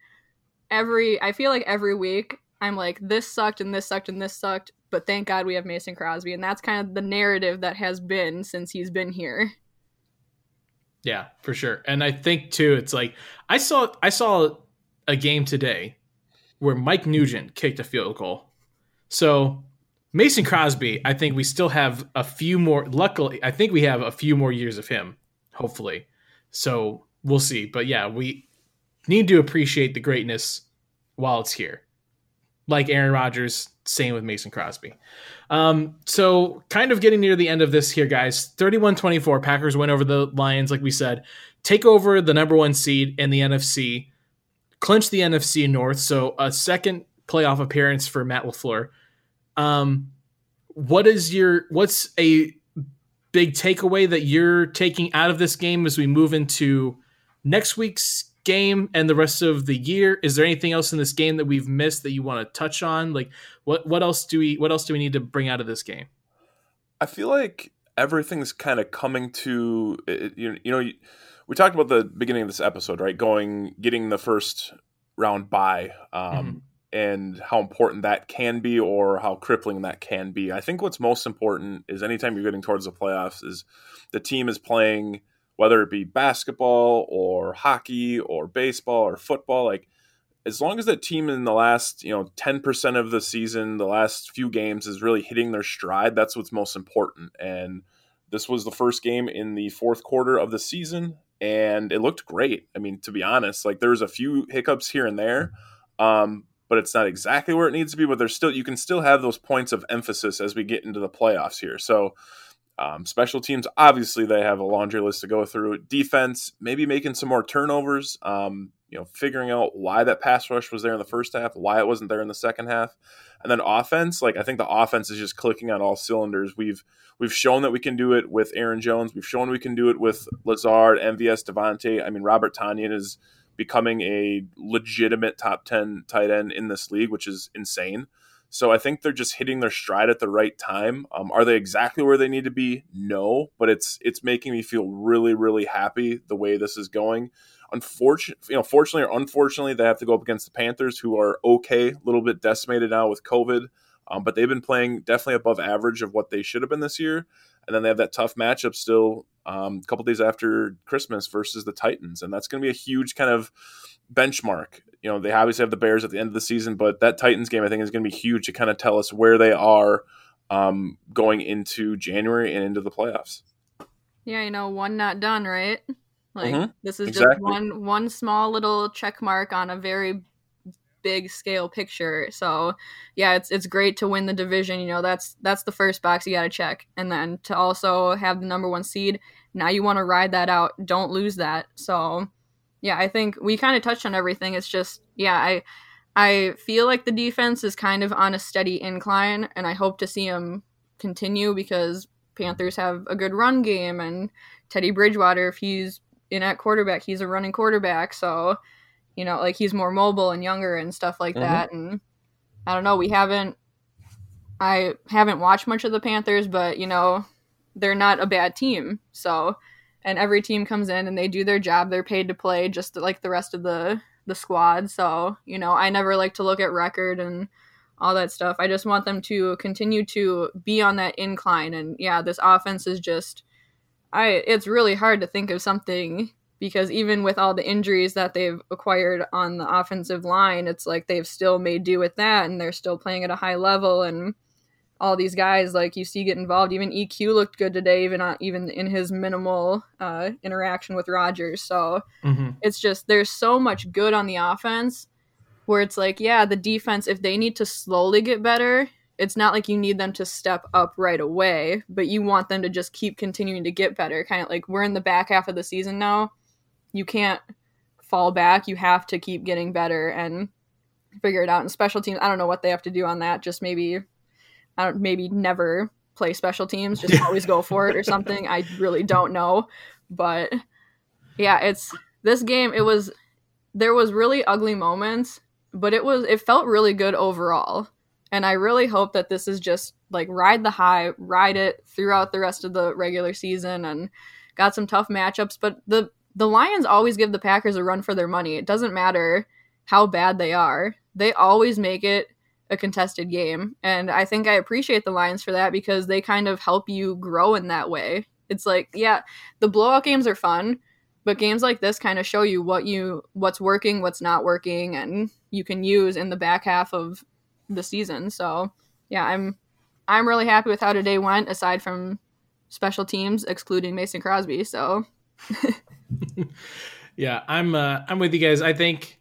every I feel like every week I'm like this sucked and this sucked and this sucked, but thank God we have Mason Crosby, and that's kind of the narrative that has been since he's been here. Yeah, for sure. And I think too, it's like I saw I saw a game today where Mike Nugent kicked a field goal. So Mason Crosby, I think we still have a few more. Luckily, I think we have a few more years of him. Hopefully, so we'll see. But yeah, we need to appreciate the greatness while it's here. Like Aaron Rodgers, same with Mason Crosby. Um, so kind of getting near the end of this here, guys. 31-24, Packers win over the Lions, like we said. Take over the number one seed in the NFC, clinch the NFC North, so a second playoff appearance for Matt LaFleur. Um, what is your what's a big takeaway that you're taking out of this game as we move into next week's game and the rest of the year? Is there anything else in this game that we've missed that you want to touch on? Like what what else do we what else do we need to bring out of this game? I feel like everything's kind of coming to you, you know we talked about the beginning of this episode right going getting the first round by um, mm-hmm. and how important that can be or how crippling that can be i think what's most important is anytime you're getting towards the playoffs is the team is playing whether it be basketball or hockey or baseball or football like as long as that team in the last you know 10% of the season the last few games is really hitting their stride that's what's most important. And this was the first game in the fourth quarter of the season and it looked great. I mean to be honest like there's a few hiccups here and there um, but it's not exactly where it needs to be but there's still you can still have those points of emphasis as we get into the playoffs here. So um, special teams, obviously, they have a laundry list to go through. Defense, maybe making some more turnovers. Um, you know, figuring out why that pass rush was there in the first half, why it wasn't there in the second half, and then offense. Like I think the offense is just clicking on all cylinders. We've we've shown that we can do it with Aaron Jones. We've shown we can do it with Lazard, MVS, Davante. I mean, Robert Tonyan is becoming a legitimate top ten tight end in this league, which is insane. So I think they're just hitting their stride at the right time. Um, are they exactly where they need to be? No, but it's it's making me feel really really happy the way this is going. Unfortunately, you know, fortunately or unfortunately, they have to go up against the Panthers, who are okay, a little bit decimated now with COVID, um, but they've been playing definitely above average of what they should have been this year. And then they have that tough matchup still um, a couple days after Christmas versus the Titans, and that's going to be a huge kind of benchmark. You know, they obviously have the Bears at the end of the season, but that Titans game I think is going to be huge to kind of tell us where they are um, going into January and into the playoffs. Yeah, you know, won not done, right? Like mm-hmm. this is exactly. just one one small little check mark on a very big scale picture. So yeah, it's it's great to win the division. You know, that's that's the first box you got to check, and then to also have the number one seed. Now you want to ride that out. Don't lose that. So yeah, I think we kind of touched on everything. It's just yeah, I I feel like the defense is kind of on a steady incline, and I hope to see them continue because Panthers have a good run game and Teddy Bridgewater, if he's in at quarterback. He's a running quarterback, so you know, like he's more mobile and younger and stuff like mm-hmm. that. And I don't know, we haven't I haven't watched much of the Panthers, but you know, they're not a bad team. So and every team comes in and they do their job. They're paid to play just like the rest of the the squad. So, you know, I never like to look at record and all that stuff. I just want them to continue to be on that incline and yeah, this offense is just I it's really hard to think of something because even with all the injuries that they've acquired on the offensive line, it's like they've still made do with that and they're still playing at a high level and all these guys like you see get involved. Even EQ looked good today, even on, even in his minimal uh, interaction with Rodgers. So mm-hmm. it's just there's so much good on the offense where it's like, yeah, the defense if they need to slowly get better, it's not like you need them to step up right away, but you want them to just keep continuing to get better. Kind of like we're in the back half of the season now. You can't fall back. You have to keep getting better and figure it out. And special teams, I don't know what they have to do on that. Just maybe, I don't maybe never play special teams. Just always go for it or something. I really don't know, but yeah, it's this game. It was there was really ugly moments, but it was it felt really good overall. And I really hope that this is just like ride the high, ride it throughout the rest of the regular season and got some tough matchups. But the the Lions always give the Packers a run for their money. It doesn't matter how bad they are. They always make it a contested game. And I think I appreciate the Lions for that because they kind of help you grow in that way. It's like, yeah, the blowout games are fun, but games like this kind of show you what you what's working, what's not working and you can use in the back half of the season. So yeah, I'm I'm really happy with how today went, aside from special teams, excluding Mason Crosby. So yeah, I'm uh, I'm with you guys. I think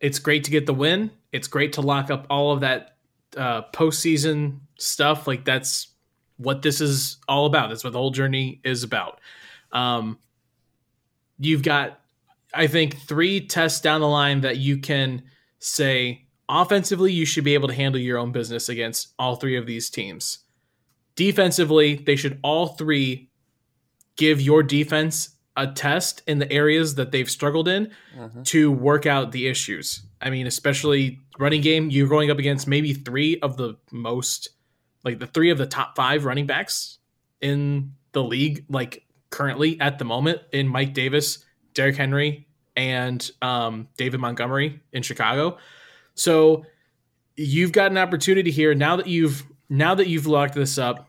it's great to get the win. It's great to lock up all of that uh, postseason stuff. Like that's what this is all about. That's what the whole journey is about. Um, you've got, I think, three tests down the line that you can say Offensively, you should be able to handle your own business against all three of these teams. Defensively, they should all three give your defense a test in the areas that they've struggled in mm-hmm. to work out the issues. I mean, especially running game, you're going up against maybe three of the most, like the three of the top five running backs in the league, like currently at the moment, in Mike Davis, Derrick Henry, and um, David Montgomery in Chicago. So you've got an opportunity here now that you've now that you've locked this up.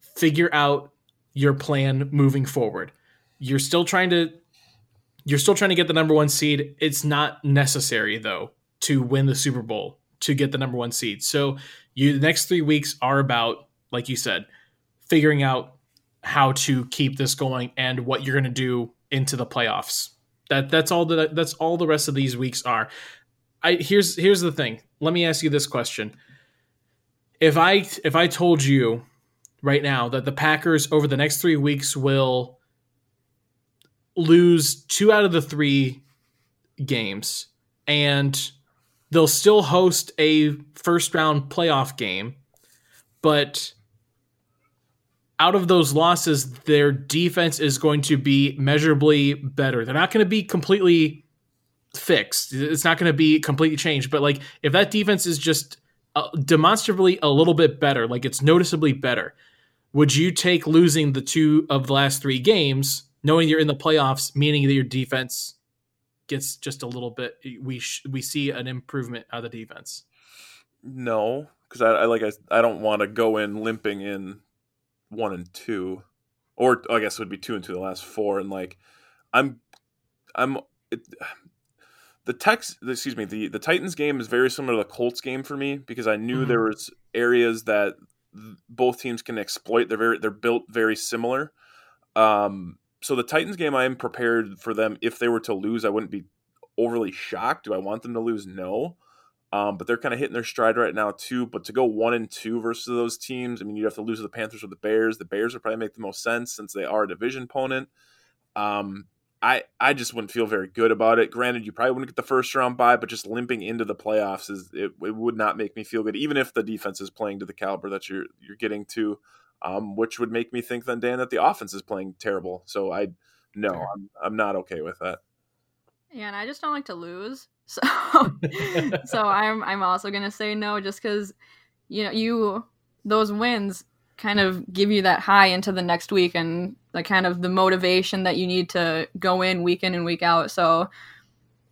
Figure out your plan moving forward. You're still trying to you're still trying to get the number one seed. It's not necessary though to win the Super Bowl to get the number one seed. So you the next three weeks are about, like you said, figuring out how to keep this going and what you're going to do into the playoffs. That that's all that that's all the rest of these weeks are. I here's here's the thing. Let me ask you this question. If I if I told you right now that the Packers over the next 3 weeks will lose 2 out of the 3 games and they'll still host a first round playoff game, but out of those losses, their defense is going to be measurably better. They're not going to be completely fixed. It's not going to be completely changed. But like, if that defense is just uh, demonstrably a little bit better, like it's noticeably better, would you take losing the two of the last three games, knowing you're in the playoffs, meaning that your defense gets just a little bit? We sh- we see an improvement out of the defense. No, because I, I like I, I don't want to go in limping in one and two, or I guess it would be two and two the last four, and like I'm I'm it, the Tex excuse me the the Titans game is very similar to the Colts game for me because I knew mm-hmm. there was areas that both teams can exploit. They're very they're built very similar. Um, so the Titans game, I am prepared for them. If they were to lose, I wouldn't be overly shocked. Do I want them to lose? No. Um, but they're kind of hitting their stride right now too. But to go one and two versus those teams, I mean, you'd have to lose to the Panthers or the Bears. The Bears would probably make the most sense since they are a division opponent. Um, I I just wouldn't feel very good about it. Granted, you probably wouldn't get the first round bye, but just limping into the playoffs is it, it would not make me feel good, even if the defense is playing to the caliber that you're you're getting to, um, which would make me think then Dan that the offense is playing terrible. So I no, I'm I'm not okay with that. Yeah, and I just don't like to lose. So so I'm I'm also gonna say no just because you know you those wins kind of give you that high into the next week and the kind of the motivation that you need to go in week in and week out. So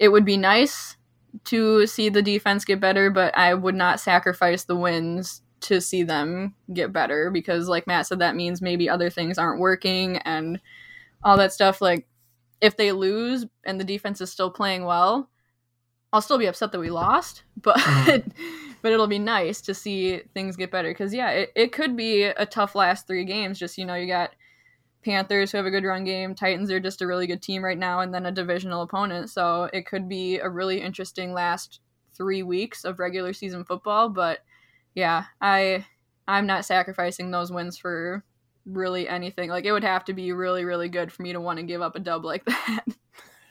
it would be nice to see the defense get better, but I would not sacrifice the wins to see them get better because like Matt said that means maybe other things aren't working and all that stuff like if they lose and the defense is still playing well, I'll still be upset that we lost, but mm-hmm. but it'll be nice to see things get better because yeah, it, it could be a tough last three games. Just you know, you got Panthers who have a good run game, Titans are just a really good team right now, and then a divisional opponent. So it could be a really interesting last three weeks of regular season football. But yeah, I I'm not sacrificing those wins for really anything. Like it would have to be really, really good for me to want to give up a dub like that.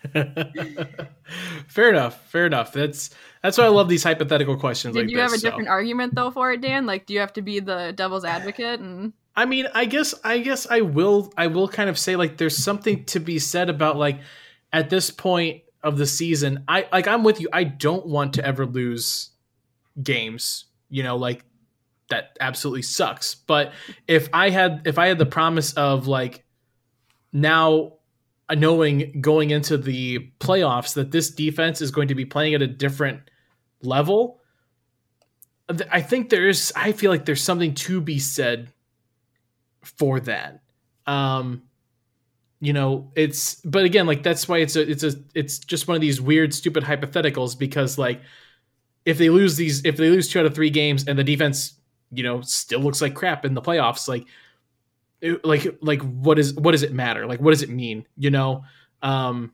fair enough. Fair enough. That's that's why I love these hypothetical questions. Did like you this, have a so. different argument though for it, Dan? Like, do you have to be the devil's advocate? And I mean, I guess I guess I will I will kind of say like there's something to be said about like at this point of the season, I like I'm with you. I don't want to ever lose games. You know, like that absolutely sucks. But if I had if I had the promise of like now knowing going into the playoffs that this defense is going to be playing at a different level, I think there's I feel like there's something to be said for that. Um you know, it's but again like that's why it's a it's a it's just one of these weird stupid hypotheticals because like if they lose these if they lose two out of three games and the defense you know still looks like crap in the playoffs like like like what is what does it matter? Like what does it mean you know? Um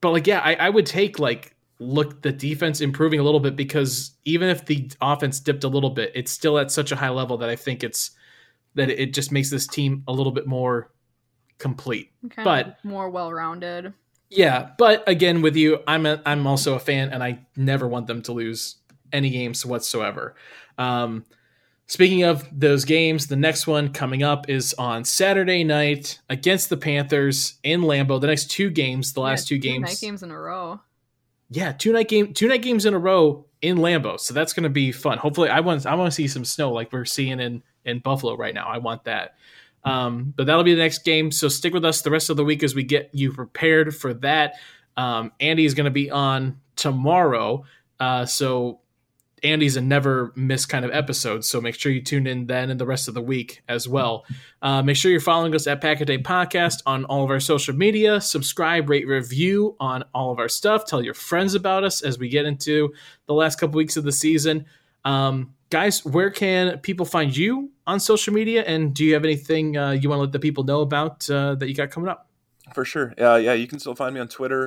but like yeah I, I would take like look the defense improving a little bit because even if the offense dipped a little bit it's still at such a high level that i think it's that it just makes this team a little bit more complete. Kind but more well-rounded yeah but again with you i'm a, i'm also a fan and i never want them to lose any games whatsoever um Speaking of those games, the next one coming up is on Saturday night against the Panthers in Lambeau. The next two games, the last yeah, two games, night games in a row. Yeah, two night game, two night games in a row in Lambeau. So that's going to be fun. Hopefully, I want I want to see some snow like we're seeing in in Buffalo right now. I want that. Um, but that'll be the next game. So stick with us the rest of the week as we get you prepared for that. Um, Andy is going to be on tomorrow. Uh, so Andy's a never miss kind of episode. So make sure you tune in then and the rest of the week as well. Uh, make sure you're following us at Pack Day Podcast on all of our social media. Subscribe, rate, review on all of our stuff. Tell your friends about us as we get into the last couple weeks of the season. Um, guys, where can people find you on social media? And do you have anything uh, you want to let the people know about uh, that you got coming up? For sure. Uh, yeah, you can still find me on Twitter